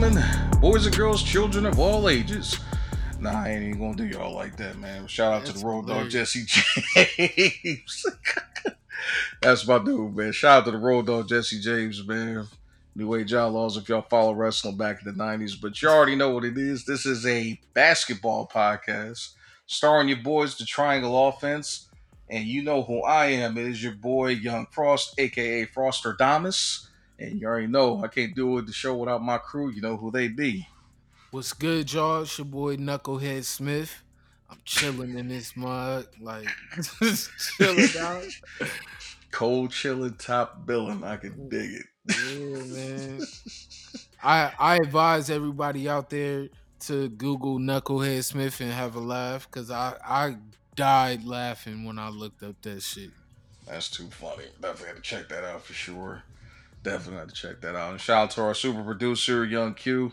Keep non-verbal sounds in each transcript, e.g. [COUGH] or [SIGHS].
gentlemen, boys and girls, children of all ages. Nah, I ain't even gonna do y'all like that, man. Shout out That's to the road dog. Jesse James. [LAUGHS] That's my dude, man. Shout out to the road dog Jesse James, man. New Age Outlaws, if y'all follow wrestling back in the 90s. But you already know what it is. This is a basketball podcast starring your boys, the Triangle Offense. And you know who I am. It is your boy, Young Frost, aka Froster Damas. And you already know I can't do it the show without my crew. You know who they be. What's good, y'all? It's your boy Knucklehead Smith. I'm chilling in this mug, like [LAUGHS] just chilling out. [LAUGHS] Cold chilling, top billing. I can dig it. Yeah, man. I I advise everybody out there to Google Knucklehead Smith and have a laugh because I I died laughing when I looked up that shit. That's too funny. Definitely had to check that out for sure. Definitely had to check that out. And shout out to our super producer, Young Q,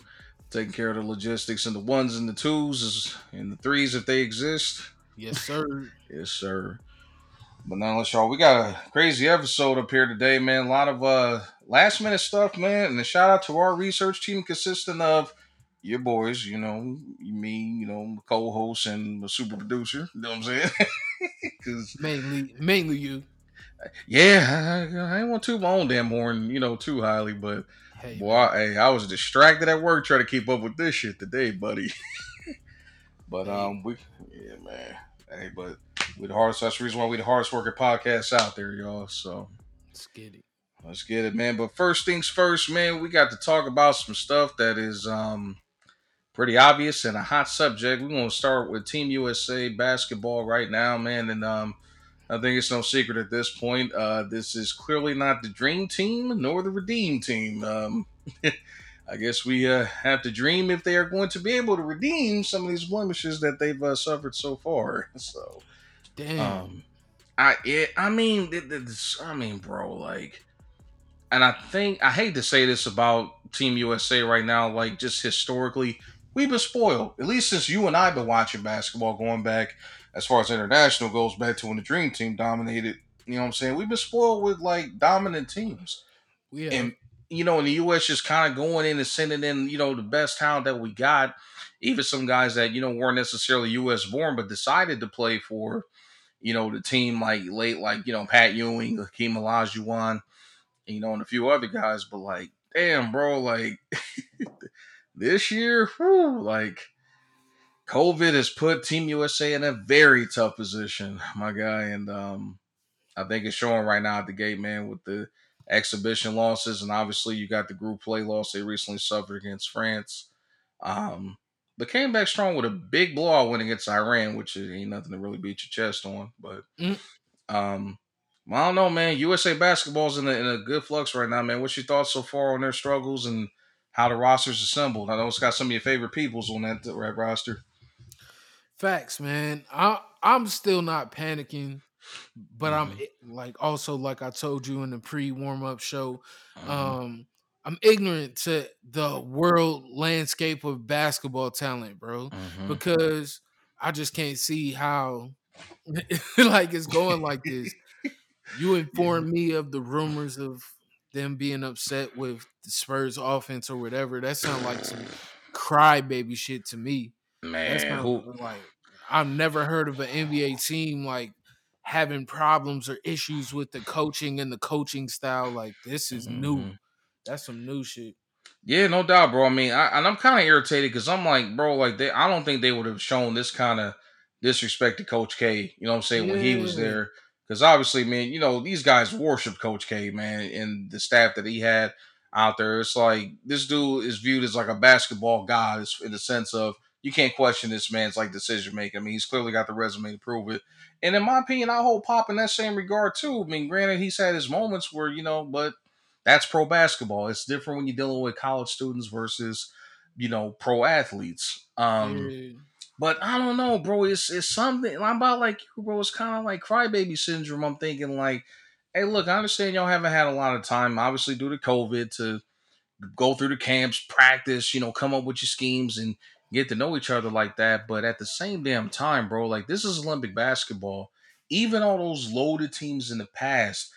taking care of the logistics and the ones and the twos and the threes if they exist. Yes, sir. [LAUGHS] Yes, sir. But nonetheless, y'all, we got a crazy episode up here today, man. A lot of uh last minute stuff, man. And a shout out to our research team consisting of your boys, you know, me, you know, co-host and a super producer. You know what I'm saying? [LAUGHS] Because mainly mainly you. Yeah, I, I ain't want to my own damn horn, you know, too highly, but Hey, boy, I, hey, I was distracted at work trying to keep up with this shit today, buddy. [LAUGHS] but um, we, yeah, man. Hey, but we the hardest. That's the reason why we the hardest working podcast out there, y'all. So let's get it. let's get it, man. But first things first, man. We got to talk about some stuff that is um pretty obvious and a hot subject. We're gonna start with Team USA basketball right now, man, and um. I think it's no secret at this point. Uh, this is clearly not the dream team nor the redeem team. Um, [LAUGHS] I guess we uh, have to dream if they are going to be able to redeem some of these blemishes that they've uh, suffered so far. [LAUGHS] So, Damn. um, I it, I mean, it, it's, I mean, bro, like, and I think I hate to say this about Team USA right now, like, just historically, we've been spoiled. At least since you and I've been watching basketball, going back as far as international goes, back to when the Dream Team dominated. You know what I'm saying? We've been spoiled with like dominant teams we have, and you know, in the U.S., just kind of going in and sending in, you know, the best talent that we got. Even some guys that you know weren't necessarily U.S. born, but decided to play for, you know, the team like late, like you know, Pat Ewing, Hakeem Olajuwon, you know, and a few other guys. But like, damn, bro, like [LAUGHS] this year, whew, like COVID has put Team USA in a very tough position, my guy, and um, I think it's showing right now at the gate, man, with the exhibition losses, and obviously you got the group play loss they recently suffered against France. Um, but came back strong with a big blowout win against Iran, which ain't nothing to really beat your chest on. But Mm. um, I don't know, man. USA basketball's in a, in a good flux right now, man. What's your thoughts so far on their struggles and how the roster's assembled? I know it's got some of your favorite peoples on that, that roster. Facts, man. I I'm still not panicking, but I'm Mhm. i- like also like I told you in the pre warm up show. Mhm. Um, I'm ignorant to the world landscape of basketball talent, bro, Mhm. because I just can't see how [LAUGHS] like it's going like this. You [LAUGHS] informed me of the rumors of them being upset with the Spurs offense or whatever. That sounds like some crybaby shit to me. Man, who? like I've never heard of an NBA team like having problems or issues with the coaching and the coaching style. Like this is new. Mhm. That's some new shit. Yeah, no doubt, bro. I mean, I, and I'm kind of irritated because I'm like, bro, like they, I don't think they would have shown this kind of disrespect to Coach K. You know what I'm saying when he was there, because obviously, man, you know these guys worship Coach K, man, and the staff that he had out there. It's like this dude is viewed as like a basketball god, in the sense of you can't question this man's like decision making. I mean, he's clearly got the resume to prove it. And in my opinion, I hold Pop in that same regard too. I mean, granted, he's had his moments where you know, but that's pro basketball. It's different when you're dealing with college students versus, you know, pro athletes. Um, Yeah. but I don't know, bro. It's it's something. I'm about like you, bro. It's kind of like crybaby syndrome. I'm thinking like, hey, look, I understand y'all haven't had a lot of time, obviously due to COVID, to go through the camps, practice, you know, come up with your schemes and get to know each other like that. But at the same damn time, bro, like this is Olympic basketball. Even all those loaded teams in the past,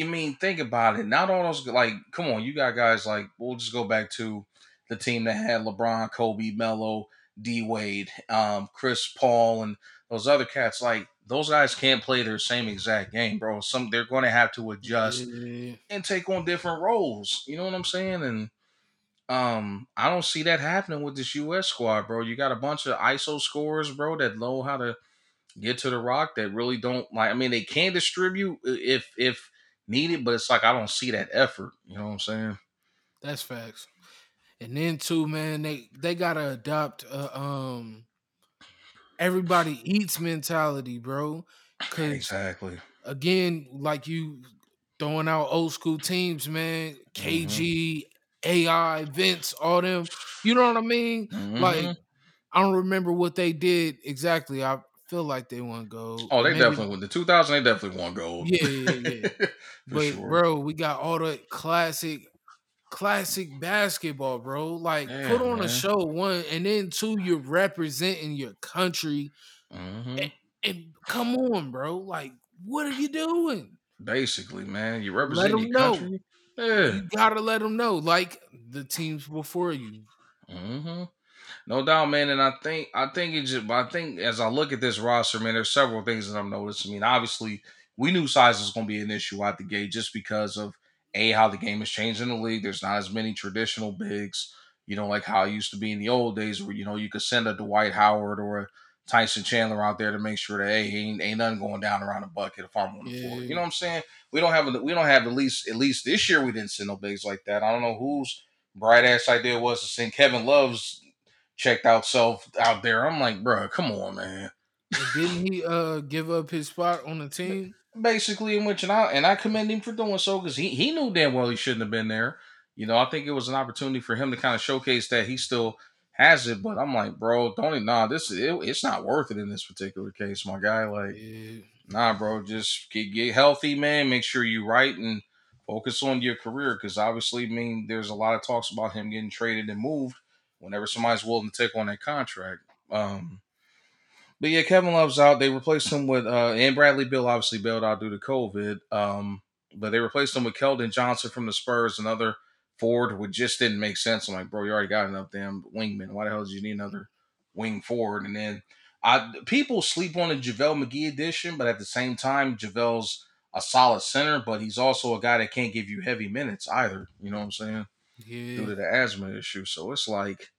I mean, think about it. Not all those like, come on, you got guys like we'll just go back to the team that had LeBron, Kobe, Melo, D Wade, um, Chris Paul, and those other cats. Like those guys can't play their same exact game, bro. Some they're going to have to adjust Yeah. and take on different roles. You know what I'm saying? And um, I don't see that happening with this U.S. squad, bro. You got a bunch of ISO scorers, bro, that know how to get to the rock. That really don't like. I mean, they can distribute if if needed, but it's like I don't see that effort. You know what I'm saying? That's facts. And then too, man, they they gotta adopt a um everybody eats mentality, bro. Exactly. again, like you throwing out old school teams, man, Mhm. KG, AI, Vince, all them. You know what I mean? Like Mhm. I don't remember what they did exactly. I feel like they won gold. Oh, they Maybe- definitely won the 2000. They definitely won gold. Yeah, yeah, yeah. [LAUGHS] But sure. bro, we got all the classic, classic basketball, bro. Like Yeah, put on man. a show, one, and then two, you're representing your country. Mhm. And come on, bro. Like, what are you doing? Basically, man, you represent them your know. country. Yeah. You gotta let them know, like the teams before you. hmm No doubt, man. And I think I think it just I think as I look at this roster, man, there's several things that I'm noticed. I mean, obviously, we knew size was gonna be an issue out the gate just because of A, how the game has changed in the league. There's not as many traditional bigs, you know, like how it used to be in the old days where, you know, you could send a Dwight Howard or a Tyson Chandler out there to make sure that hey, ain't, ain't nothing going down around the bucket if I'm on the floor. Yeah. You know what I'm saying? We don't have a, we don't have at least at least this year we didn't send no bigs like that. I don't know whose bright ass idea was to send Kevin Love's checked out self out there. I'm like, bro, come on, man. Didn't he uh give up his spot on the team? Basically, in which and I and I commend him for doing so because he he knew damn well he shouldn't have been there. You know, I think it was an opportunity for him to kind of showcase that he still has it. But I'm like, bro, don't even nah. This it, it's not worth it in this particular case, my guy. Like, Yeah. nah, bro, just get get healthy, man. Make sure you right and focus on your career because obviously, I mean, there's a lot of talks about him getting traded and moved whenever somebody's willing to take on that contract. Um, but yeah, Kevin Love's out. They replaced him with uh, and Bradley Beal obviously bailed out due to COVID. Um, but they replaced him with Keldon Johnson from the Spurs, another forward, which just didn't make sense. I'm like, bro, you already got enough damn wingmen. Why the hell did you need another wing forward? And then I people sleep on the JaVale McGee edition, but at the same time, JaVale's a solid center, but he's also a guy that can't give you heavy minutes either. You know what I'm saying? due to the asthma issue. So it's like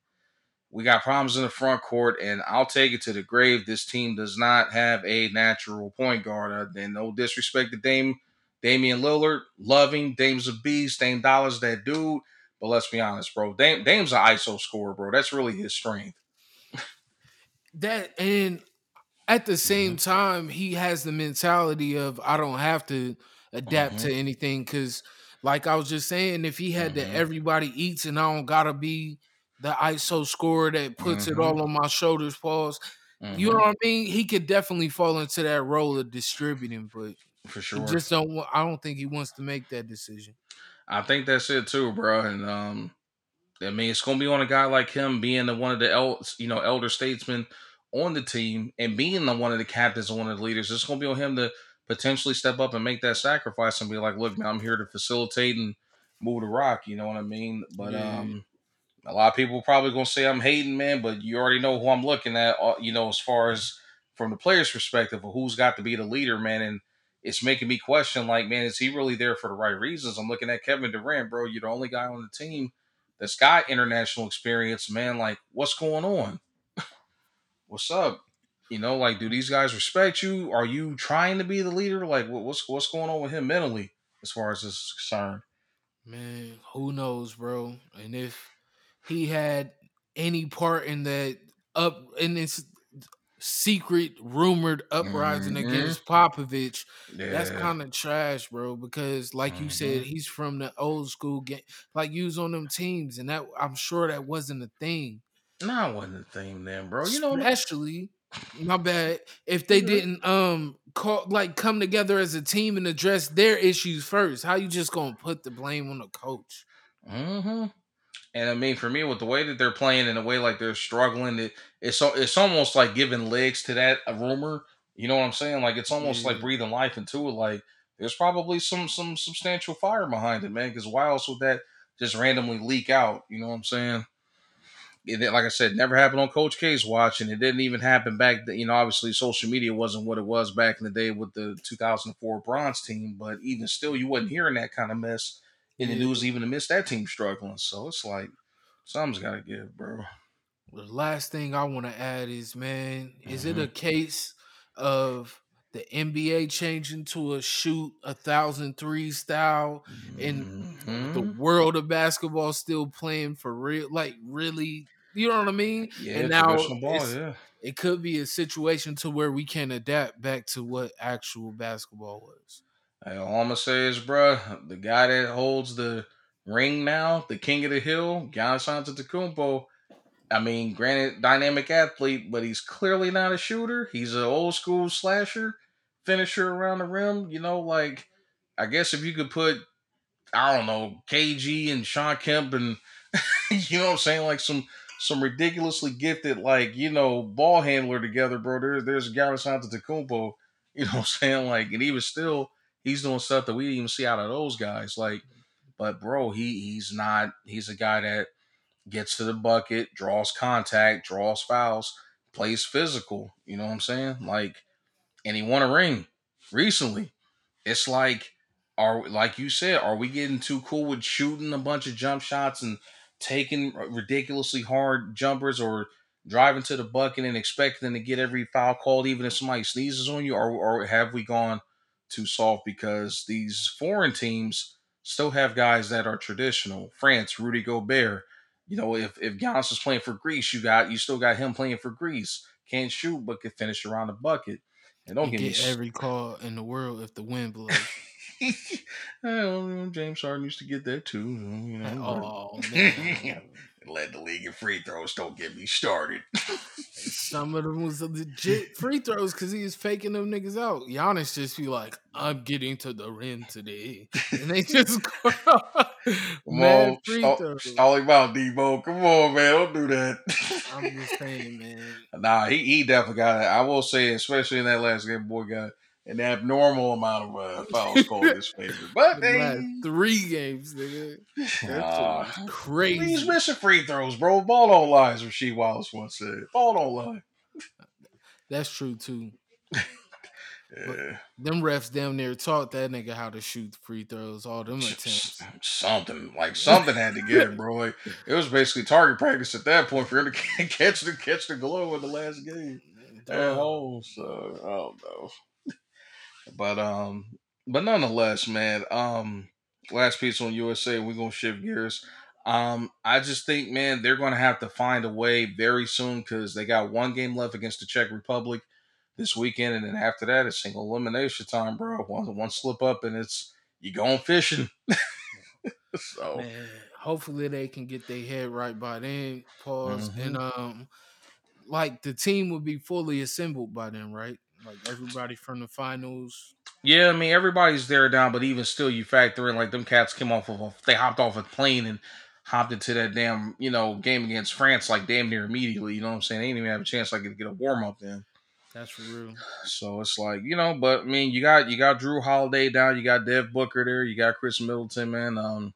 we got problems in the front court, and I'll take it to the grave. This team does not have a natural point guard. Uh, and no disrespect to Dame, Damian Lillard, loving Dame's a beast, Dame Dollars that dude. But let's be honest, bro. Dame, Dame's an ISO scorer, bro. That's really his strength. That and at the same Mm-hmm. time, he has the mentality of I don't have to adapt Mhm. to anything because, like I was just saying, if he had Mhm. the everybody eats and I don't gotta be the ISO scorer that puts it all on my shoulders, pause. You know Mhm, what I mean? He could definitely fall into that role of distributing, but for he sure. just don't. I don't think he wants to make that decision. I think that's it too, bro. And um, I mean, it's gonna be on a guy like him being the one of the el- you know elder statesmen on the team and being the one of the captains and one of the leaders. It's gonna be on him to potentially step up and make that sacrifice and be like, look, man, I'm here to facilitate and move the rock. You know what I mean? But Yeah. um, a lot of people probably gonna say I'm hating, man. But you already know who I'm looking at. uh, You know, as far as from the player's perspective of who's got to be the leader, man, and it's making me question, like, man, is he really there for the right reasons? I'm looking at Kevin Durant, bro. You're the only guy on the team that's got international experience, man. Like, what's going on? [LAUGHS] what's up? You know, like, do these guys respect you? Are you trying to be the leader? Like, what's what's going on with him mentally, as far as this is concerned? Man, who knows, bro? And if he had any part in that up in this secret rumored uprising Mhm. against Popovich, Yeah, that's kind of trash, bro. Because like you said, Mhm. he's from the old school game. Like you was on them teams, and that I'm sure that wasn't a thing. nah, wasn't the thing then, bro. You know, especially my bad if they Mhm. didn't um call like come together as a team and address their issues first. How you just gonna put the blame on the coach? hmm And I mean, for me, with the way that they're playing and the way like they're struggling, it, it's it's almost like giving legs to that rumor. You know what I'm saying? Like it's almost like mm-hmm. breathing life into it. Like there's probably some some substantial fire behind it, man. Because why else would that just randomly leak out? You know what I'm saying? it, like I said, never happened on Coach K's watch, and it didn't even happen back. Then, you know, obviously social media wasn't what it was back in the day with the 2004 Bronze team, but even still, you wasn't hearing that kind of mess the Yeah. news, even amidst that team struggling. So it's like something's got to give, bro. The last thing I want to add is, man, is it a case of the NBA changing to a shoot a thousand three style, and the Mhm. world of basketball still playing for real? Like, really? You know what I mean? yeah, and now ball, yeah. It could be a situation to where we can adapt back to what actual basketball was. All I'm gonna say is, bruh, the guy that holds the ring now, the king of the hill, Giannis Antetokounmpo. I mean, granted, dynamic athlete, but he's clearly not a shooter. He's an old school slasher, finisher around the rim. You know, like I guess if you could put, I don't know, KG and Shawn Kemp and [LAUGHS] you know what I'm saying, like some some ridiculously gifted, like you know, ball handler together, bro. There, there's Giannis Antetokounmpo. [LAUGHS] You know what I'm saying, like, and even still, he's doing stuff that we didn't even see out of those guys. Like, but bro, he he's not. He's a guy that gets to the bucket, draws contact, draws fouls, plays physical. You know what I'm saying? Like, and he won a ring recently. It's like, are like you said, are we getting too cool with shooting a bunch of jump shots and taking ridiculously hard jumpers or driving to the bucket and expecting to get every foul called even if somebody sneezes on you or, or have we gone too soft because these foreign teams still have guys that are traditional france rudy gobert you know if, if Giannis is playing for greece you got you still got him playing for greece can't shoot but can finish around the bucket and don't get me every call in the world if the wind blows. [LAUGHS] James Harden used to get that too. You know, [LAUGHS] oh [LAUGHS] man. Led the league in free throws. Don't get me started. [LAUGHS] Some of them was legit free throws because he was faking them niggas out. Giannis just be like, "I'm getting to the rim today," and they just [LAUGHS] go [LAUGHS] Come on, free throws. stalling about Debo. Come on, man, don't do that. I'm just saying, man. nah, he, he definitely got it. I will say, especially in that last game, boy got an abnormal amount of uh, fouls called in his favor. But [LAUGHS] The they, three games, nigga. [SIGHS] That shit Nah, was crazy. he's missing free throws, bro. Ball don't lie, as Rasheed Wallace once said. Ball don't lie. [LAUGHS] That's true too. Yeah. Them refs damn near taught that nigga how to shoot free throws. All them attempts. Something like something had to get it, bro. Like, it was basically target practice at that point for him to [LAUGHS] catch the catch the glow in the last game at home. So I don't know, but um, but nonetheless, man. Um, last piece on USA, we're gonna shift gears. Um, I just think, man, they're gonna have to find a way very soon because they got one game left against the Czech Republic this weekend, and then after that, it's single elimination time, bro. One one slip up, and it's you going fishing. [LAUGHS] so Man, hopefully they can get their head right by then. Pause. Mhm. And um, like the team would be fully assembled by then, right? Like everybody from the finals. Yeah, I mean everybody's there now, but even still, you factor in like them cats came off of a, they hopped off a plane and hopped into that damn you know game against France like damn near immediately. You know what I'm saying? They didn't even have a chance like to get a warm up in. That's for real. So it's like you know, but I mean you got you got Jrue Holiday down, you got Dev Booker there, you got Khris Middleton, man. Um,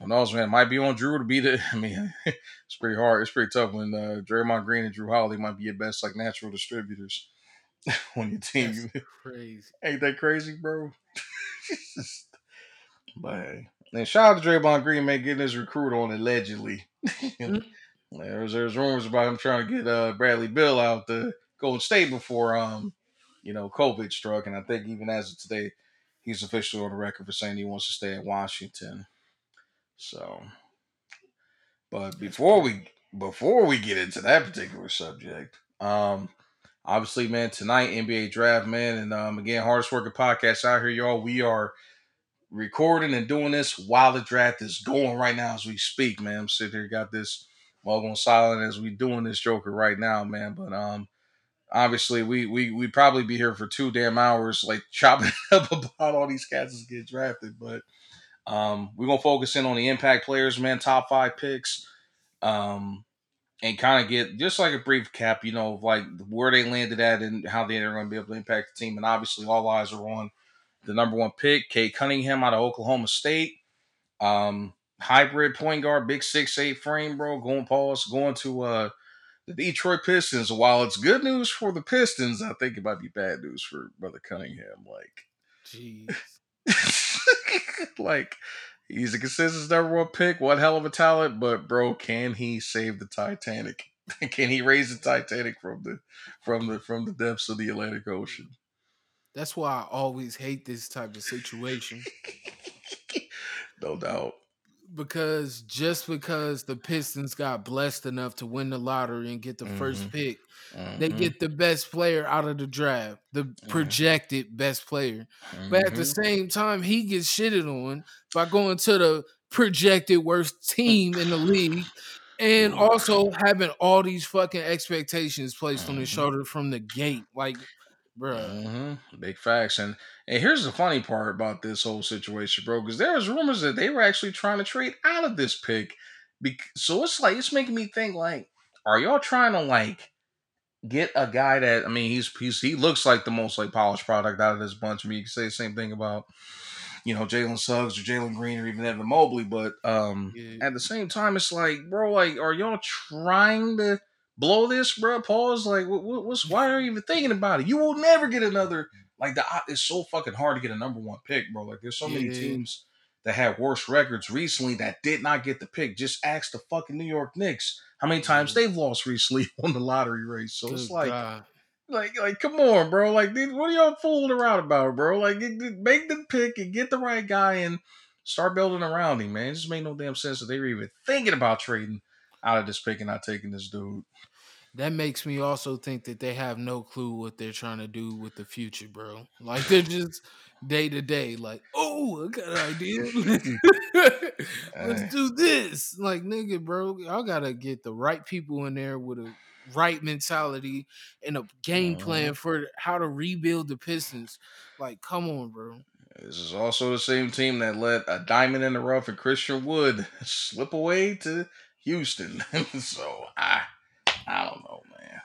who knows, man? It might be on Drew to be the. [LAUGHS] I mean, [LAUGHS] it's pretty hard. It's pretty tough when uh, Draymond Green and Jrue Holiday might be your best like natural distributors [LAUGHS] on your team. That's [LAUGHS] crazy. Ain't that crazy, bro? [LAUGHS] but hey, and shout out to Draymond Green, man, getting his recruit on allegedly. there's there's rumors about him trying to get uh, Bradley Beal out the Golden State before um you know COVID struck, and I think even as of today, he's officially on the record for saying he wants to stay at Washington. So, but before we before we get into that particular subject, um, obviously, man, tonight NBA draft, man, and um, again, hardest working podcast out here, y'all. We are recording and doing this while the draft is going right now as we speak, man. I'm sitting here, got this mug on silent as we doing this Joker right now, man. But um, obviously, we we we probably be here for two damn hours, like [LAUGHS] chopping up about all these cats get drafted, but. Um, we're gonna focus in on the impact players, man, top five picks. Um, and kind of get just like a brief cap, you know, of like where they landed at and how they're going to be able to impact the team. And obviously, all eyes are on the number one pick, Cade Cunningham out of Oklahoma State. Um, hybrid point guard, big six eight frame, bro. Going pause, going to uh the Detroit Pistons. While it's good news for the Pistons, I think it might be bad news for Brother Cunningham. Like, jeez, [LAUGHS] like he's a consistent number one pick. What hell of a talent, but bro, can he save the Titanic? [LAUGHS] can he raise the Titanic from the from the from the depths of the Atlantic Ocean? That's why I always hate this type of situation. [LAUGHS] no doubt. Because just because the Pistons got blessed enough to win the lottery and get the mm-hmm. first pick, mm-hmm. they get the best player out of the draft, the mm-hmm. projected best player. But at the mm-hmm. same time, he gets shitted on by going to the projected worst team in the league and also having all these fucking expectations placed on his mm-hmm. shoulder from the gate. Like, Bruh. Mm-hmm. Big facts. And and here's the funny part about this whole situation, bro, because there was rumors that they were actually trying to trade out of this pick. So it's like it's making me think like, are y'all trying to like get a guy that I mean he's he's he looks like the most like polished product out of this bunch. I mean you can say the same thing about you know Jalen Suggs or Jalen Green or even Evan Mobley, but um yeah. at the same time it's like, bro, like are y'all trying to blow this, bro. Pause. Like, what, what's why are you even thinking about it? You will never get another. Like the it's so fucking hard to get a number one pick, bro. Like there's so yeah. many teams that had worse records recently that did not get the pick. Just ask the fucking New York Knicks how many times mm-hmm. they've lost recently [LAUGHS] on the lottery race. So Good it's like. God. Like, like, come on, bro. Like, what are y'all fooling around about, bro? Like, make the pick and get the right guy and start building around him, man. It just made no damn sense that they were even thinking about trading out of this pick and not taking this dude that makes me also think that they have no clue what they're trying to do with the future, bro. Like they're just day to day, like, oh, I got an idea. [LAUGHS] Let's do this. Like, nigga, bro, y'all gotta get the right people in there with a right mentality and a game plan mm-hmm. for how to rebuild the Pistons. Like, come on, bro. This is also the same team that let a diamond in the rough and Christian Wood [LAUGHS] slip away to Houston. [LAUGHS] so I I don't know, man.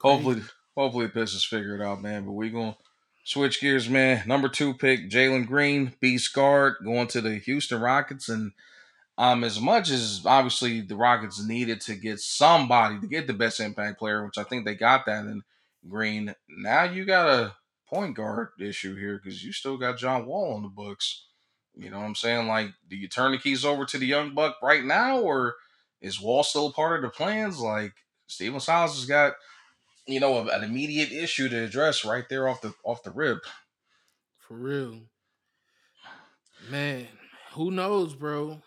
Hopefully, hopefully the Pistons figure it out, man. But we gonna switch gears, man. Number two pick, Jalen Green, beast guard, going to the Houston Rockets, and um, as much as obviously the Rockets needed to get somebody to get the best impact player, which I think they got that in Green. Now you got a point guard issue here because you still got John Wall on the books. You know what I'm saying? Like, do you turn the keys over to the young buck right now, or is Wall still part of the plans? Like, Stephen Silas has got, you know, an immediate issue to address right there off the off the rip. For real. Man, who knows, bro?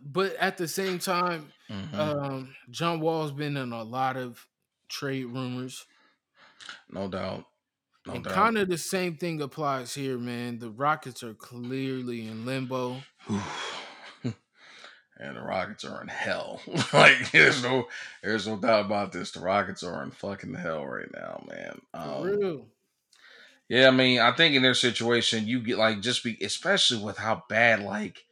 But at the same time, mm-hmm. um, John Wall's been in a lot of trade rumors. No doubt. No and kind of the same thing applies here, man. The Rockets are clearly in limbo. And the Rockets are in hell. [LAUGHS] like there's no there's no doubt about this. The Rockets are in fucking hell right now, man. Um. Yeah, I mean, I think in their situation, you get like just be especially with how bad like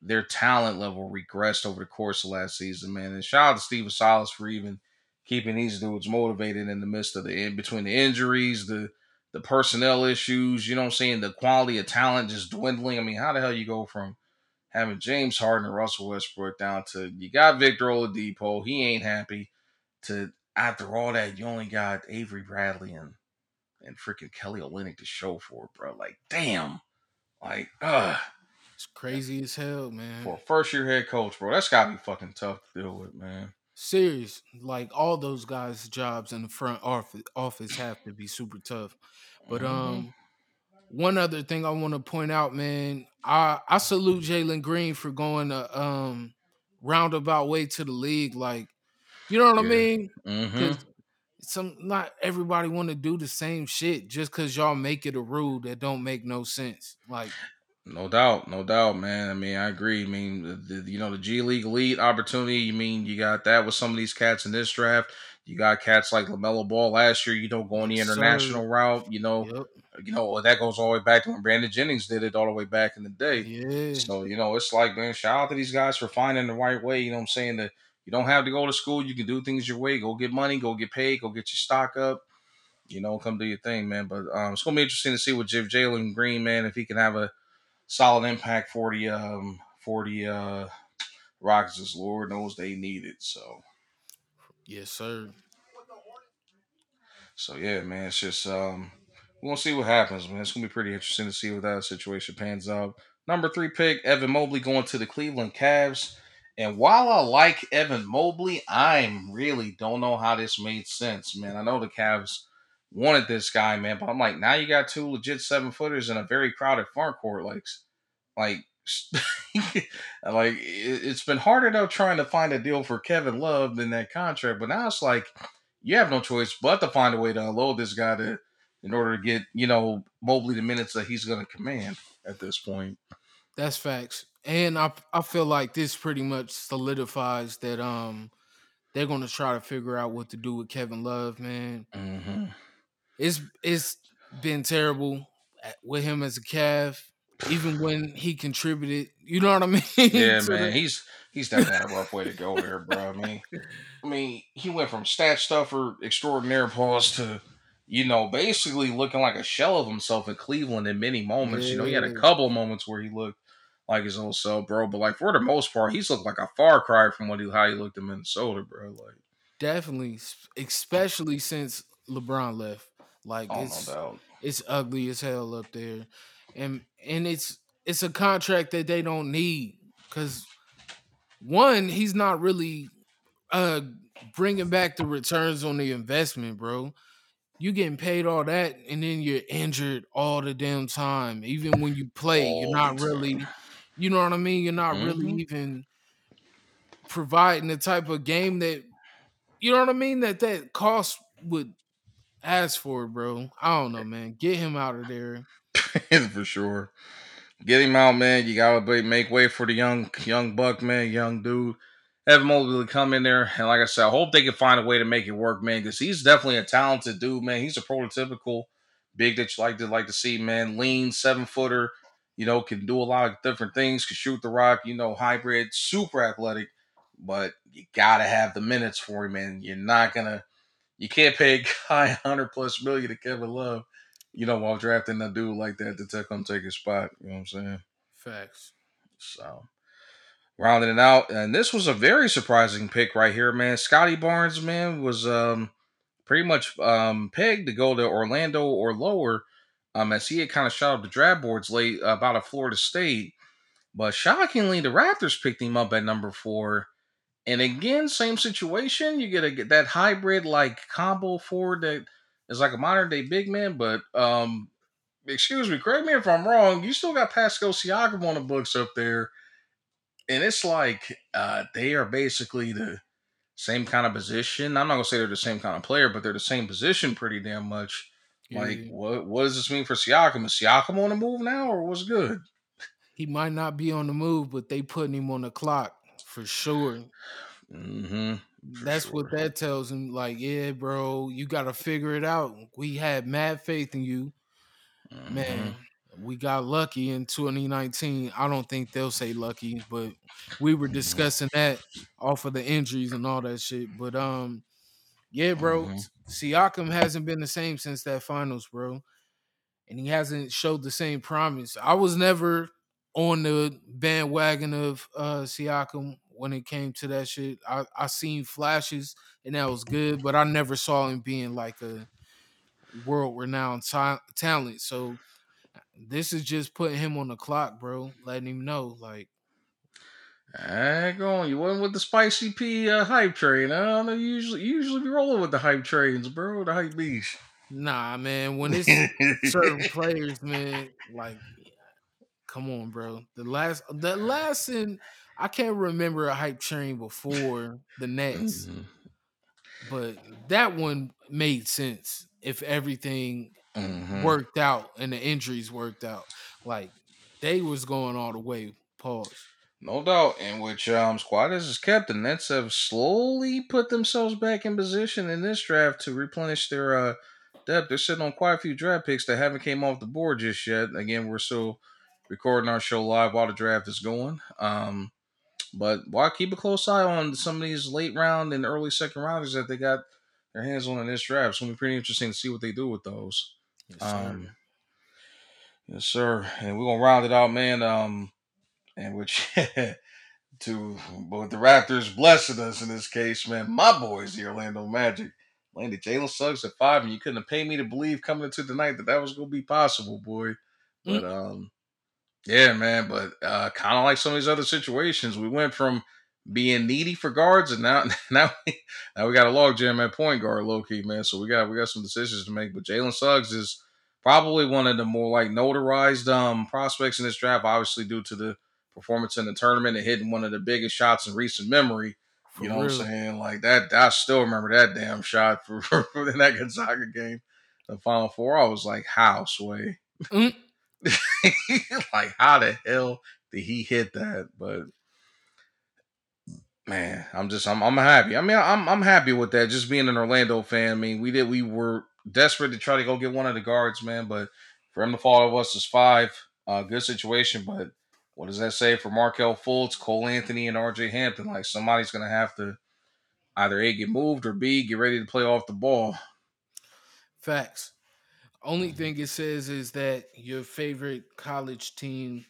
their talent level regressed over the course of last season, man. And shout out to Stephen Silas for even keeping these dudes motivated in the midst of the in between the injuries, the the personnel issues, you know what I'm saying, the quality of talent just dwindling. I mean, how the hell you go from having James Harden and Russell Westbrook down to you got Victor Oladipo, he ain't happy. To after all that, you only got Avery Bradley and and freaking Kelly Olynyk to show for, bro. Like, damn, like, uh it's crazy as hell, man. For first year head coach, bro, that's gotta be fucking tough to deal with, man. Serious, like all those guys' jobs in the front office office have to be super tough. But mm-hmm. um, one other thing I want to point out, man, I I salute Jalen Green for going a um roundabout way to the league. Like, you know what yeah. I mean? Mm-hmm. Some not everybody want to do the same shit just because y'all make it a rule that don't make no sense. Like, no doubt, no doubt, man. I mean, I agree. I mean, the, the, you know, the G League lead opportunity. You mean you got that with some of these cats in this draft. You got cats like LaMelo Ball last year. You don't go on the international route. You know, yep you know, that goes all the way back to when Brandon Jennings did it all the way back in the day. Yeah. So, you know, it's like, man, shout out to these guys for finding the right way. You know what I'm saying? That you don't have to go to school. You can do things your way. Go get money, go get paid, go get your stock up. You know, come do your thing, man. But um, it's gonna be interesting to see what Jalen Green, man, if he can have a solid impact for the um for the uh Rockets, Lord knows they need it. So Yes, sir. So yeah, man, it's just um we're gonna see what happens, man. It's gonna be pretty interesting to see what that situation pans out. Number three pick, Evan Mobley going to the Cleveland Cavs. And while I like Evan Mobley, I'm really don't know how this made sense, man. I know the Cavs wanted this guy, man, but I'm like, now you got two legit seven footers in a very crowded front court, like, like, [LAUGHS] like it's been harder though trying to find a deal for Kevin Love than that contract, but now it's like you have no choice but to find a way to unload this guy to in order to get you know Mobley the minutes that he's going to command at this point. That's facts, and I I feel like this pretty much solidifies that um they're going to try to figure out what to do with Kevin Love, man. Mm-hmm. It's it's been terrible eh, with him as a Cav. even when he contributed. You know what I [LAUGHS] mean? Yeah, man. The... He's he's definitely had a rough way to go there, bro. I mean, I mean, he went from stat stuffer extraordinaire pause to, you know, basically looking like a shell of himself in Cleveland in many moments. Yeah. You know, he had a couple of moments where he looked like his old self, bro. But like for the most part, he's looked like a far cry from what he how he looked in Minnesota, bro. Like definitely, especially since LeBron left. Like oh, it's no it's ugly as hell up there, and and it's it's a contract that they don't need because one, he's not really uh bringing back the returns on the investment, bro. You getting paid all that, and then you're injured all the damn time. Even when you play, all you're not really, you know what I mean. You're not mm-hmm. really even providing the type of game that you know what I mean that that cost would ask for, it, bro. I don't know, eh, man. Get him out of there [LAUGHS] for sure. Get him out, man. You gotta make way for the young young buck, man, young dude. Evan Mobley come in there, and like I said, I hope they can find a way to make it work, man. Because he's definitely a talented dude, man. He's a prototypical big that you like to like to see, man. Lean, seven footer, you know, can do a lot of different things. Can shoot the rock, you know, hybrid, super athletic. But you gotta have the minutes for him, man. You're not gonna, you can't pay a guy [LAUGHS] hundred plus million to Kevin Love, you know, while drafting a dude like that to take, come take his spot. You know what I'm saying? Facts. So rounding it out. And this was a very surprising pick right here, man. Scottie Barnes, man, was um, pretty much um, pegged to go to Orlando or lower, um, as he had kind of shot up the draft boards late about a Florida State. But shockingly, the Raptors picked him up at number four. And again, same situation. You get a get that hybrid like combo forward that is like a modern day big man, but um, excuse me, correct me if I'm wrong. You still got Pascal Siakam on the books up there and it's like uh, they are basically the same kind of position. I'm not gonna say they're the same kind of player, but they're the same position pretty damn much. Yeah. Like, what what does this mean for Siakam? Is Siakam on the move now, or what's good? He might not be on the move, but they putting him on the clock for sure. Mm-hmm. That's sure. what that tells him. Like, yeah, bro, you got to figure it out. We had mad faith in you, mm-hmm. man we got lucky in 2019. I don't think they'll say lucky, but we were mm-hmm. discussing that off of the injuries and all that shit. But um, yeah, bro, mm-hmm. Siakam hasn't been the same since that finals, bro, and he hasn't showed the same promise. I was never on the bandwagon of uh Siakam when it came to that shit. I I seen flashes and that was good, but I never saw him being like a world renowned ta- talent. So this is just putting him on the clock, bro. Letting him know, like, go on. You went with the spicy P uh, hype train. I don't know. Usually, usually be rolling with the hype trains, bro. The hype beast. Nah, man. When it's certain [LAUGHS] players, man, like, come on, bro. The last, the last, in I can't remember a hype train before the Nets, mm-hmm. but that one made sense if everything mm-hmm. worked out and the injuries worked out. Like they was going all the way. Pause. No doubt. And which um squad is kept, the Nets have slowly put themselves back in position in this draft to replenish their uh depth. They're sitting on quite a few draft picks that haven't came off the board just yet. Again, we're still recording our show live while the draft is going. Um but why keep a close eye on some of these late round and early second rounders that they got their hands on in this draft. It's gonna be pretty interesting to see what they do with those. Yes, sir. Um, yes, sir. And we're gonna round it out, man. Um, and which [LAUGHS] to but the Raptors blessing us in this case, man. My boys, the Orlando Magic, landed Jalen Suggs at five, and you couldn't have paid me to believe coming into tonight that that was going to be possible, boy. But mm. um, yeah, man. But uh, kind of like some of these other situations, we went from being needy for guards, and now [LAUGHS] now we, now we got a log jam at point guard, low key, man. So we got we got some decisions to make. But Jalen Suggs is probably one of the more like notarized um prospects in this draft, obviously due to the performance in the tournament and hitting one of the biggest shots in recent memory. You know what I'm saying? Like that, I still remember that damn shot [LAUGHS] for, for, for that Gonzaga game, the Final Four. I was like, how, Sway? Mm. [LAUGHS] like, how the hell did he hit that? But man, I'm just, I'm, I'm happy. I mean, I'm, I'm happy with that. Just being an Orlando fan. I mean, we did, we were desperate to try to go get one of the guards, man. But for him to fall to us is five. Uh, good situation, but what does that say for Markelle Fultz, Cole Anthony, and RJ Hampton? Like somebody's gonna have to either A get moved or B get ready to play off the ball. Facts. Only thing it says is that your favorite college team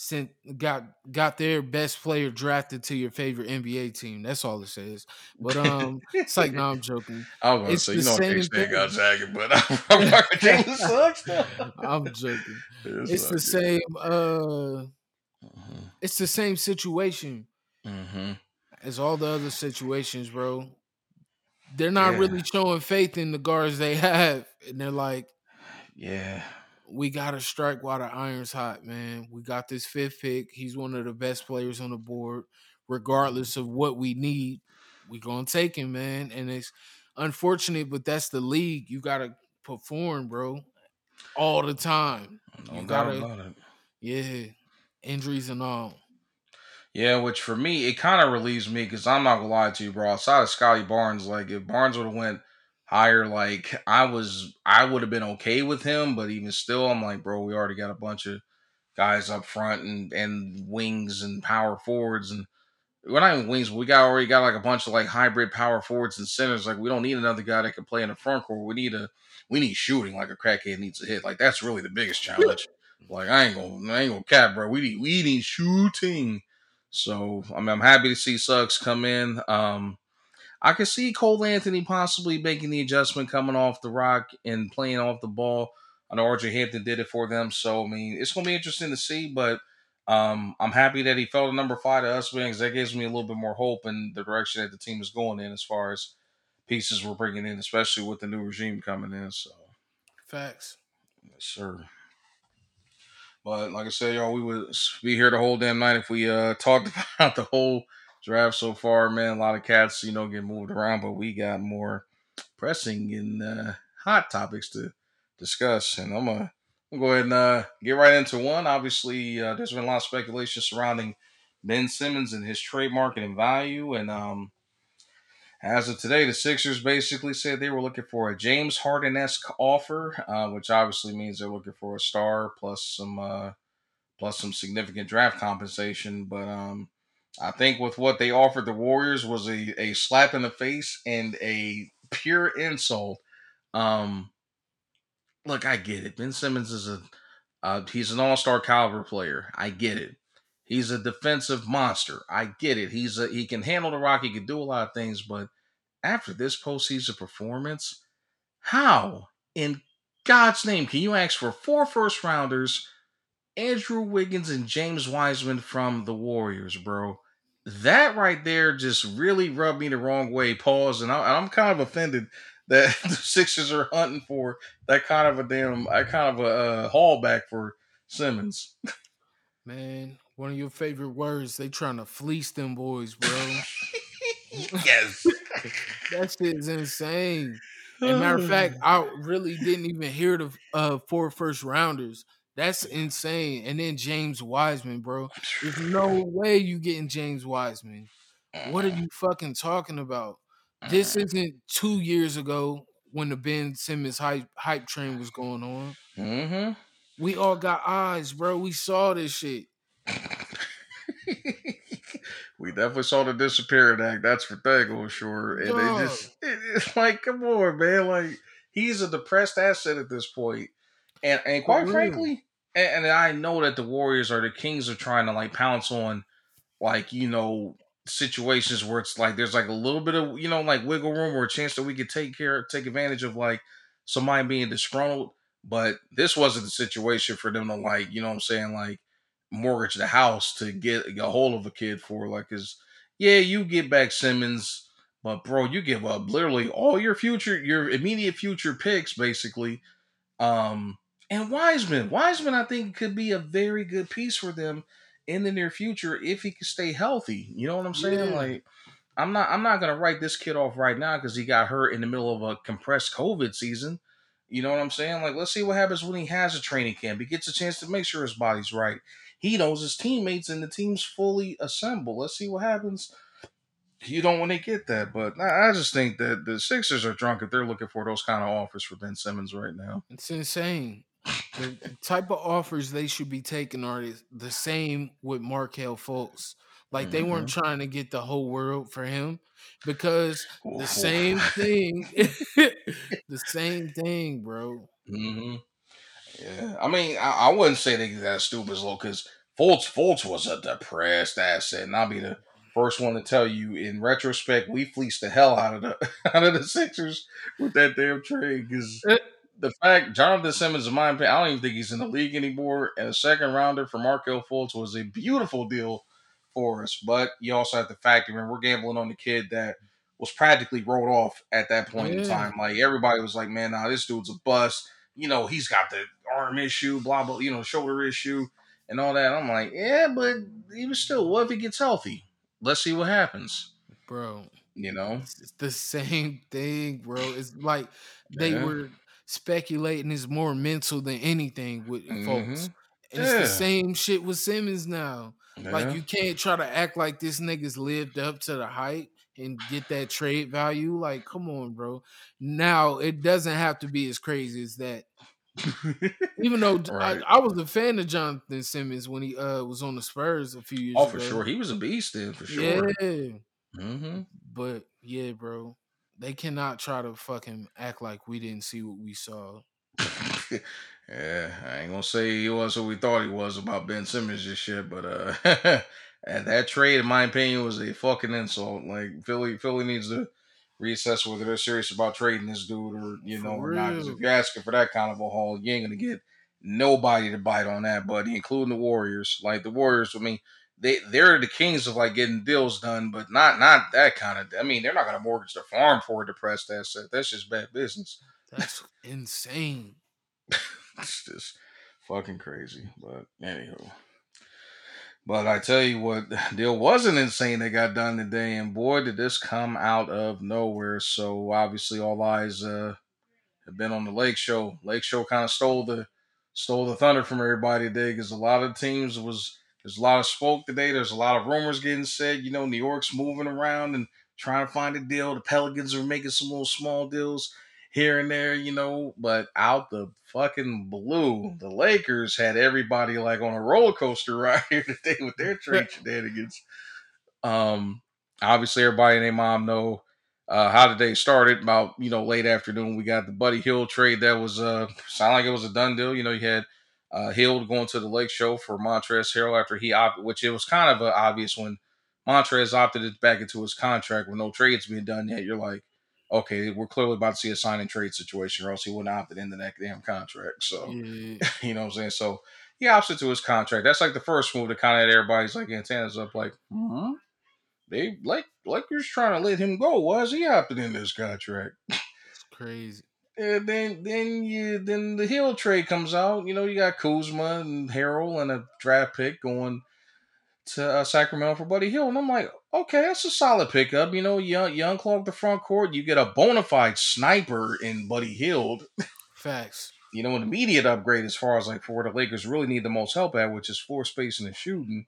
sent got got their best player drafted to your favorite NBA team. That's all it says. But um, it's like no, I'm [LAUGHS] joking. I was gonna it's say you know K-State got jagged, but [LAUGHS] I'm, sucks. [LAUGHS] I'm joking. It's, it's the same. Uh, mm-hmm. it's the same situation mm-hmm. as all the other situations, bro. They're not yeah. really showing faith in the guards they have, and they're like, "Yeah, we got to strike while the iron's hot, man. We got this fifth pick. He's one of the best players on the board, mm-hmm. regardless of what we need. We gonna take him, man. And it's unfortunate, but that's the league. You gotta perform, bro, all the time. No you gotta, yeah, injuries and all. Yeah, which for me, it kind of relieves me because I'm not gonna lie to you, bro. Outside of Scottie Barnes, like if Barnes would have went higher. Like I was, I would have been okay with him, but even still, I'm like, bro, we already got a bunch of guys up front and and wings and power forwards and we're not even wings, we got already got like a bunch of like hybrid power forwards and centers. Like we don't need another guy that can play in the front court. We need a we need shooting like a crackhead needs a hit. Like that's really the biggest challenge. like I ain't gonna I ain't gonna cap, bro. We need we need shooting. So I mean I'm happy to see Suggs come in. Um I could see Cole Anthony possibly making the adjustment coming off the rock and playing off the ball. I know RJ Hampton did it for them, so I mean it's gonna be interesting to see. But um, I'm happy that he fell to number five to us, because that gives me a little bit more hope in the direction that the team is going in as far as pieces we're bringing in, especially with the new regime coming in. So, facts, yes, sir. But like I said, y'all, we would be here the whole damn night if we uh talked [LAUGHS] about the whole draft so far, man. A lot of cats, you know, get moved around, but we got more pressing and uh, hot topics to discuss. And I'm gonna, go ahead and uh, get right into one. Obviously, uh, there's been a lot of speculation surrounding Ben Simmons and his trade market and value. And um, as of today, the Sixers basically said they were looking for a James Harden esque offer, uh, which obviously means they're looking for a star plus some uh, plus some significant draft compensation. But um, I think with what they offered the Warriors was a, a slap in the face and a pure insult. Um, look, I get it. Ben Simmons is a uh, he's an all star caliber player. I get it. He's a defensive monster. I get it. He's a he can handle the rock. He can do a lot of things. But after this postseason performance, how in God's name can you ask for four first rounders? Andrew Wiggins and James Wiseman from the Warriors, bro. That right there just really rubbed me the wrong way. Pause, and I, am kind of offended that [LAUGHS] the Sixers are hunting for that kind of a damn, that kind of a uh, haulback for Simmons. Man, one of your favorite words. They trying to fleece them boys, bro. [LAUGHS] yes, [LAUGHS] that shit is insane. And matter of [SIGHS] fact, I really didn't even hear the uh, four first rounders. That's insane. And then James Wiseman, bro. There's no way you getting James Wiseman. What are you fucking talking about? This isn't two years ago when the Ben Simmons hype hype train was going on. Mm-hmm. We all got eyes, bro. We saw this shit. [LAUGHS] we definitely saw the disappearing act. That's for dang sure. And Dog. they just it, it's like, come on, man. Like he's a depressed asset at this point. And and quite frankly, and, and I know that the Warriors or the kings are trying to like pounce on like you know situations where it's like there's like a little bit of you know like wiggle room or a chance that we could take care take advantage of like somebody being disgruntled. But this wasn't the situation for them to like you know what i'm saying like mortgage the house to get a hold of a kid for like is yeah you get back simmons but bro you give up literally all your future your immediate future picks basically. Um and wiseman wiseman i think could be a very good piece for them in the near future if he can stay healthy. You know what I'm saying? Yeah. Like I'm not I'm not gonna write this kid off right now because he got hurt in the middle of a compressed COVID season. You know what I'm saying? Like let's see what happens when he has a training camp. He gets a chance to make sure his body's right. He knows his teammates and the team's fully assembled. Let's see what happens. You don't want to get that, but I just think that the Sixers are drunk if they're looking for those kind of offers for Ben Simmons right now. It's insane. The type of offers they should be taking are the- same with Markelle Fultz. Like they weren't Mhm. trying to get the whole world for him because the same [LAUGHS] thing, [LAUGHS] the same thing, bro. hmm Yeah, I mean, I, I wouldn't say they that stupid as low because Fultz Fultz was a depressed asset, and I'll be the first one to tell you. In retrospect, we fleeced the hell out of the [LAUGHS] out of the Sixers with that damn trade because Eh. The fact Jonathon Simmons, in my opinion, I don't even think he's in the league anymore. And a second rounder for Markelle Fultz was a beautiful deal for us. But you also have to factor in we're gambling on the kid that was practically rolled off at that point in time. Like everybody was like, "Man, nah, this dude's a bust." You know, he's got the arm issue, blah blah. You know, shoulder issue, and all that. I'm like, yeah, but even still, what if he gets healthy? Let's see what happens. Bro, You know, it's the [LAUGHS] same thing, bro. It's like they Yeah. were speculating is more mental than anything with Fultz. Mhm. And it's the same shit with Simmons now. Like you can't try to act like this nigga's lived up to the hype and get that trade value. Like, come on, bro. Now it doesn't have to be as crazy as that. [LAUGHS] Even though Right. I, I was a fan of Jonathon Simmons when he uh was on the Spurs a few years oh, ago. for sure, he was a beast then, for sure. Yeah. hmm But yeah, bro. They cannot try to fucking act like we didn't see what we saw. [LAUGHS] yeah, I ain't gonna say he was what we thought he was about Ben Simmons and shit, but uh, [LAUGHS] and that trade, in my opinion, was a fucking insult. Like Philly, Philly needs to reassess whether they're serious about trading this dude or you For know or not. 'Cause real. if you're asking for that kind of a haul, you ain't gonna get nobody to bite on that, buddy, including the Warriors. Like the Warriors, I mean. They they're the kings of like getting deals done, but not not that kind of. I mean, they're not gonna mortgage their farm for a depressed asset. That's just bad business. That's insane. [LAUGHS] it's just fucking crazy. But anywho. But I tell you what, deal wasn't insane that got done today, and boy, did this come out of nowhere. So obviously, all eyes uh, have been on the Lake Show. Lake Show kind of stole the stole the thunder from everybody today because a lot of teams was there's a lot of smoke today. There's a lot of rumors getting said. You know, New York's moving around and trying to find a deal. The Pelicans are making some little small deals here and there, you know, but out the fucking blue, the Lakers had everybody like on a roller coaster [LAUGHS] ride here today with their [LAUGHS] trade shenanigans. Um, obviously, everybody and their mom know uh, how the day started. About you know late afternoon, we got the Buddy Hield trade that was uh sound like it was a done deal. You know, you had uh, Hield going to the Lake Show for Montrezl Harrell after he opted, which it was kind of obvious when Montrezl opted it back into his contract with no trades being done yet. You're like, okay, we're clearly about to see a sign and trade situation, or else he wouldn't opted into that damn contract. So Yeah. [LAUGHS] you know what I'm saying? So he opts into his contract. That's like the first move to kind of everybody's like antennas up, like, hmm they like Lakers trying to let him go. Why is he opting in this contract? It's crazy. And then then you then the Hield trade comes out. You know, you got Kuzma and Harrell and a draft pick going to uh, Sacramento for Buddy Hield, and I'm like, okay, that's a solid pickup. You know, young young clog the front court. You get a bona fide sniper in Buddy Hield. Facts. You know, an immediate upgrade as far as like for where the Lakers really need the most help at, which is floor spacing and shooting.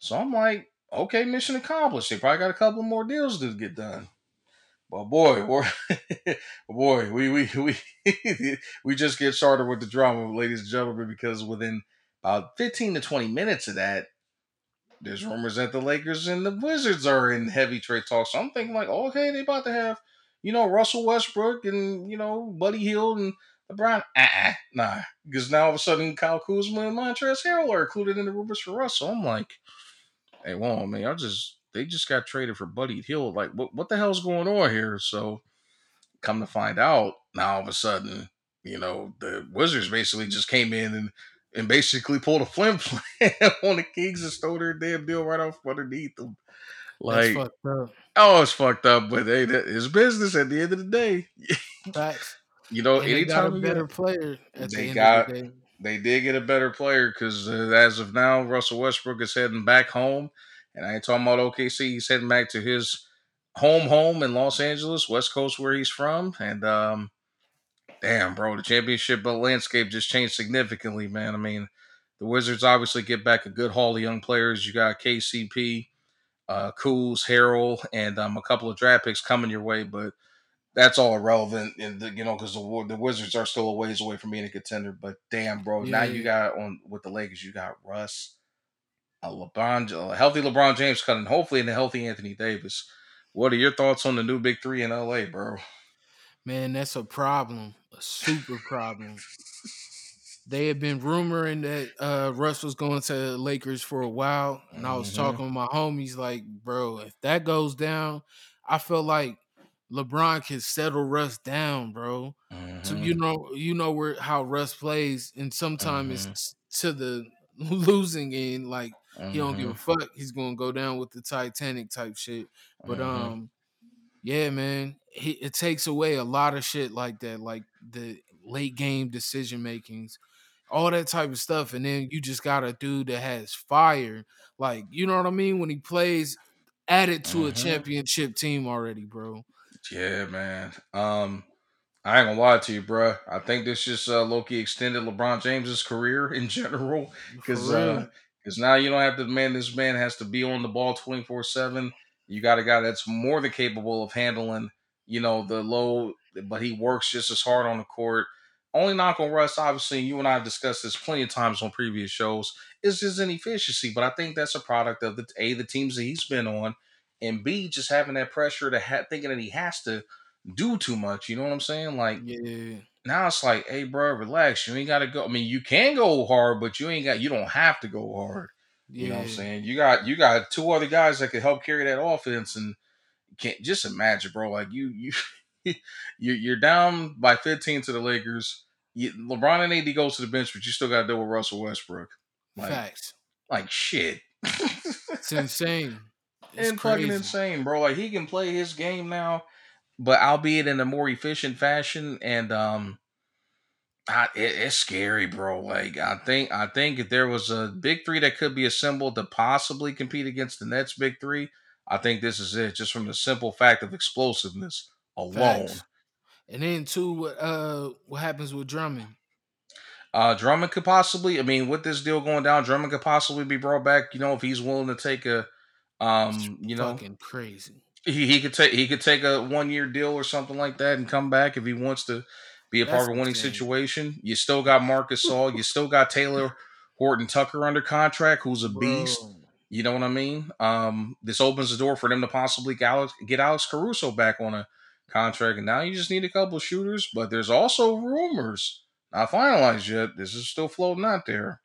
So I'm like, okay, mission accomplished. They probably got a couple more deals to get done. But boy, [LAUGHS] boy, we we [LAUGHS] we we just get started with the drama, ladies and gentlemen, because within about 15 to 20 minutes of that, there's rumors that the Lakers and the Wizards are in heavy trade talks. So I'm thinking like, okay, they about to have, you know, Russell Westbrook and you know Buddy Hield and LeBron. Uh-uh, nah, because now all of a sudden Kyle Kuzma and Montrezl Harrell are included in the rumors for Russell. I'm like, Hey, well, mean, I just they just got traded for Buddy Hield. Like, what what the hell's going on here? So, come to find out, now all of a sudden, you know, the Wizards basically just came in and and basically pulled a flim flam [LAUGHS] on the Kings and stole their damn deal right off underneath them. Like, oh, it's fucked up, but hey, that is business at the end of the day. [LAUGHS] Facts. You know, And they got a better player at they the end got of the day. they did get a better player because uh, as of now, Russell Westbrook is heading back home, and I ain't talking about OKC. He's heading back to his home, home in Los Angeles, West Coast, where he's from. And um, damn, bro, the championship landscape just changed significantly, man. I mean, the Wizards obviously get back a good haul of young players. You got KCP, uh, Kuz, Harrell, and um, a couple of draft picks coming your way, but that's all irrelevant, and you know, because the, the Wizards are still a ways away from being a contender. But damn, bro, now you got on with the Lakers, you got Russ, a LeBron, a healthy LeBron James coming, hopefully, and a healthy Anthony Davis. What are your thoughts on the new Big Three in LA, bro? Man, that's a problem. A super problem. They had been rumoring that uh, Russ was going to Lakers for a while, and I was Mhm. talking with my homies like, bro, if that goes down, I feel like LeBron can settle Russ down, bro. So Mhm. you know, you know where how Russ plays, and sometimes Mhm. it's to the [LAUGHS] losing end. Like he don't give a Mhm. fuck. He's gonna go down with the Titanic type shit. But Mhm. um, yeah, man, he, it takes away a lot of shit like that, like the late game decision makings, all that type of stuff. And then you just got a dude that has fire, like you know what I mean. When he plays, added to a Mhm. championship team already, bro. Yeah, man. Um, I ain't gonna lie to you, bro. I think this just uh, Loki extended LeBron James's career in general because real. Because now you don't have to man. This man has to be on the ball twenty four seven. You got a guy that's more than capable of handling, you know, the low, but he works just as hard on the court. Only knock on Russ, obviously, you and I have discussed this plenty of times on previous shows, is his inefficiency. But I think that's a product of the A, the teams that he's been on, and B, just having that pressure to ha- thinking that he has to do too much. You know what I'm saying? Like Yeah, now it's like, hey, bro, relax. You ain't got to go. I mean, you can go hard, but you ain't got. You don't have to go hard. yeah. You know what I'm saying? You got you got two other guys that could help carry that offense, and can't just imagine, bro. Like you you [LAUGHS] you you're down by 15 to the Lakers. You, LeBron and AD goes to the bench, but you still got to deal with Russell Westbrook. Like Facts. like shit. It's insane. [LAUGHS] It's and fucking insane, bro. Like he can play his game now, but albeit in a more efficient fashion. And um, I, it, it's scary, bro. Like I think I think if there was a big three that could be assembled to possibly compete against the Nets big three, I think this is it. Just from the simple fact of explosiveness alone. Facts. And then too, what uh, what happens with Drummond? Uh, Drummond could possibly. I mean, with this deal going down, Drummond could possibly be brought back. You know, if he's willing to take a, um, you know, Fucking crazy. He, he could take he could take a one year deal or something like that and come back if he wants to be a part of a winning insane. situation. You still got Marc Gasol, you still got Talen Horton Tucker under contract, who's a beast. You know what I mean? Um, this opens the door for them to possibly get Alex, get Alex Caruso back on a contract, and now you just need a couple of shooters. But there's also rumors not finalized yet. This is still floating out there.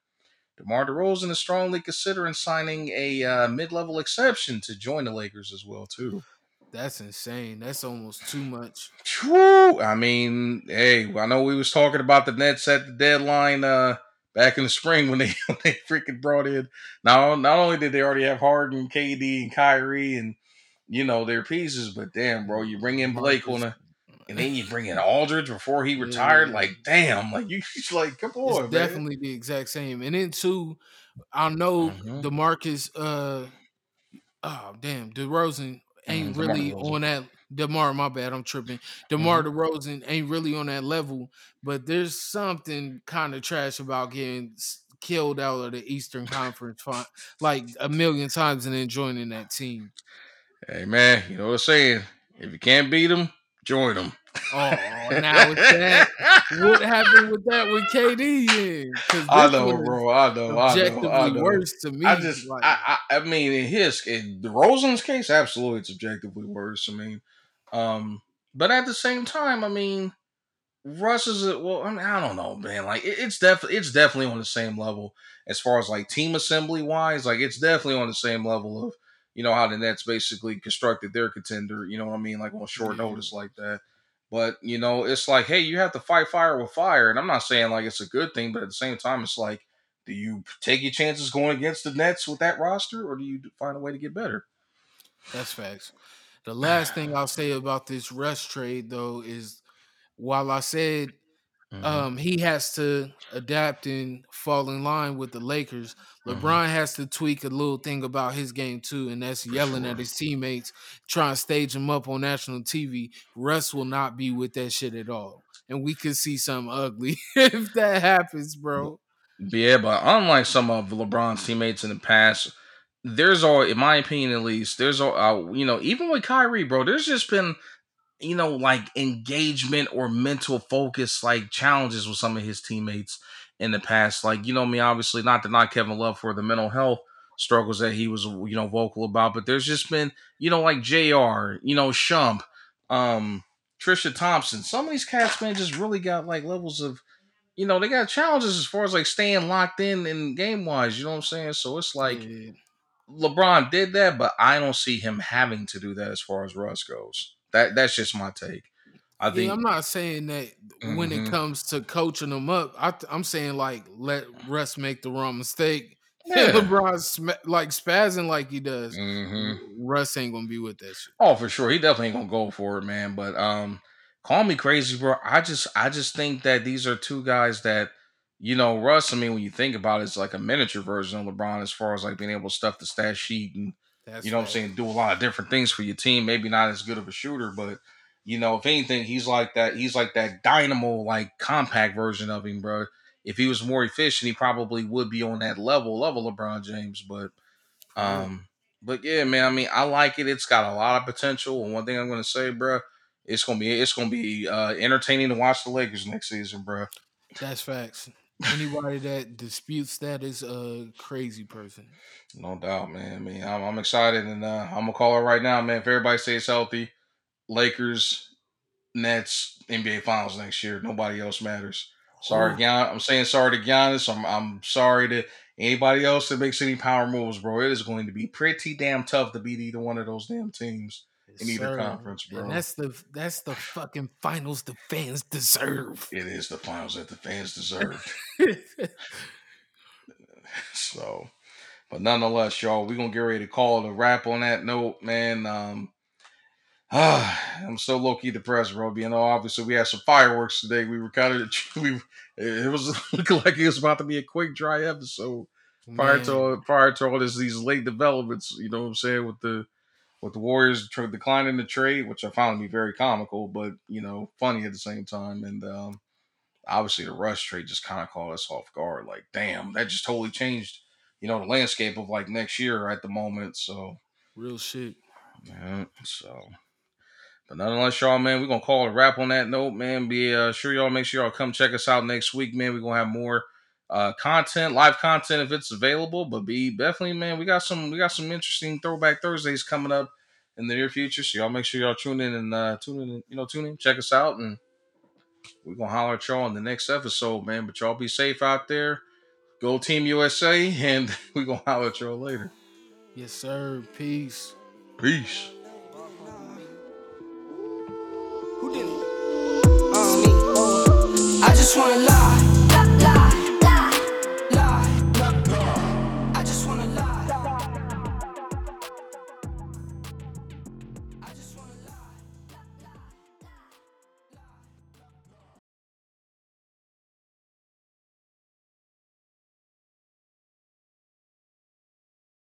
DeMar DeRozan is strongly considering signing a uh, mid-level exception to join the Lakers as well too. That's insane. That's almost too much. True. I mean, hey, I know we was talking about the Nets at the deadline uh, back in the spring when they [LAUGHS] when they freaking brought in. Now, not only did they already have Harden, KD, and Kyrie, and you know their pieces, but damn, bro, you bring in Blake on a, and then you bring in Aldridge before he retired. Yeah. Like, damn, like you, like, come on, man. definitely the exact same. And then too, I know Mhm. Demarcus. Uh, oh damn, DeRozan ain't Mhm, really on that. Demar, my bad, I'm tripping. Demar DeRozan ain't really on that level, but there's something kind of trash about getting killed out of the Eastern Conference like a million times and then joining that team. Hey, man, you know what I'm saying? If you can't beat them, join them. Oh, now it's that. What happened with that with KD? Then? 'Cause I this know, bro. I know. I know. Objectively I know. worse to me. I just, like, I, I, I mean, in his, in DeRozan's case, absolutely, it's objectively worse. I mean, um, but at the same time, I mean, Russ is a, well. I mean, I don't know, man. Like it, it's definitely it's definitely on the same level as far as like team assembly wise. Like it's definitely on the same level of you know how the Nets basically constructed their contender. You know what I mean? Like on short mm-hmm. notice like that. But you know, it's like, hey, you have to fight fire with fire, and I'm not saying like it's a good thing, but at the same time, it's like, do you take your chances going against the Nets with that roster, or do you find a way to get better? That's facts. The last thing I'll say about this Russ trade, though, is while I said Mhm. um, he has to adapt and fall in line with the Lakers, Mhm. LeBron has to tweak a little thing about his game too, and that's For yelling sure. at his teammates, trying to stage him up on national TV. Russ will not be with that shit at all, and we could see something ugly [LAUGHS] if that happens, bro. Yeah, but unlike some of LeBron's teammates in the past, there's all, in my opinion at least, there's all, uh, you know, even with Kyrie, bro, there's just been, you know, like engagement or mental focus, like challenges with some of his teammates in the past. Like, you know, me, obviously, not to knock Kevin Love for the mental health struggles that he was, you know, vocal about, but there's just been, you know, like JR, you know, Shump, um, Tristan Thompson, some of these cats, man, just really got like levels of, you know, they got challenges as far as like staying locked in and game wise. You know what I'm saying? So it's like Yeah. LeBron did that, but I don't see him having to do that as far as Russ goes. That that's just my take. I Yeah, think I'm not saying that when it Mhm. comes to coaching them up. I, am saying like let Russ make the wrong mistake. [LAUGHS] Yeah. LeBron sma- like spazzing like he does. Mhm. Russ ain't gonna be with that shit. Oh, for sure. He definitely ain't gonna go for it, man. But um, call me crazy, bro. I just I just think that these are two guys that, you know, Russ. I mean, when you think about it, it's like a miniature version of LeBron as far as like being able to stuff the stat sheet and That's you know what I'm saying, do a lot of different things for your team. Maybe not as good of a shooter, but you know, if anything, he's like that. He's like that dynamo, like compact version of him, bro. If he was more efficient, he probably would be on that level level LeBron James. But um, but yeah, man. I mean, I like it. It's got a lot of potential. And one thing I'm gonna say, bro, it's gonna be it's gonna be uh, entertaining to watch the Lakers next season, bro. That's facts. Anybody that disputes that is a crazy person. No doubt, man. I mean, I'm, I'm excited, and uh, I'm gonna call it right now, man. If everybody stays healthy, Lakers, Nets, NBA Finals next year. Nobody else matters. Sorry, Gian. I'm saying sorry to Giannis. I'm I'm sorry to anybody else that makes any power moves, bro. It is going to be pretty damn tough to beat either one of those damn teams. In either Sir. conference, bro. And that's the that's the fucking finals the fans deserve. It is the finals that the fans deserve. [LAUGHS] [LAUGHS] so, but nonetheless, y'all, we're gonna get ready to call it a wrap on that note, man. Um, [SIGHS] I'm so low key depressed, bro. You know, obviously we had some fireworks today. We were kind of [LAUGHS] we it was looking like it was about to be a quick dry episode prior to Man, all, prior to all this these late developments. You know what I'm saying with the with the Warriors tr- declining the trade, which I found to be very comical, but you know funny at the same time. And um, obviously the Russ trade just kind of caught us off guard. Like, damn, that just totally changed. You know the landscape of like next year at the moment. So real shit. yeah, so. But nonetheless, y'all, man, we're gonna call it a wrap on that note, man. Be uh, sure y'all make sure y'all come check us out next week, man. We're gonna have more uh content, live content if it's available. But be definitely, man, we got some we got some interesting throwback Thursdays coming up in the near future. So y'all make sure y'all tune in and uh tune in, you know, tune in, check us out, and we're gonna holler at y'all in the next episode, man. But y'all be safe out there. Go Team USA, [LAUGHS] and we're gonna holler at y'all later. Yes, sir. Peace. Peace. Who did it? Uh, me. I just wanna lie.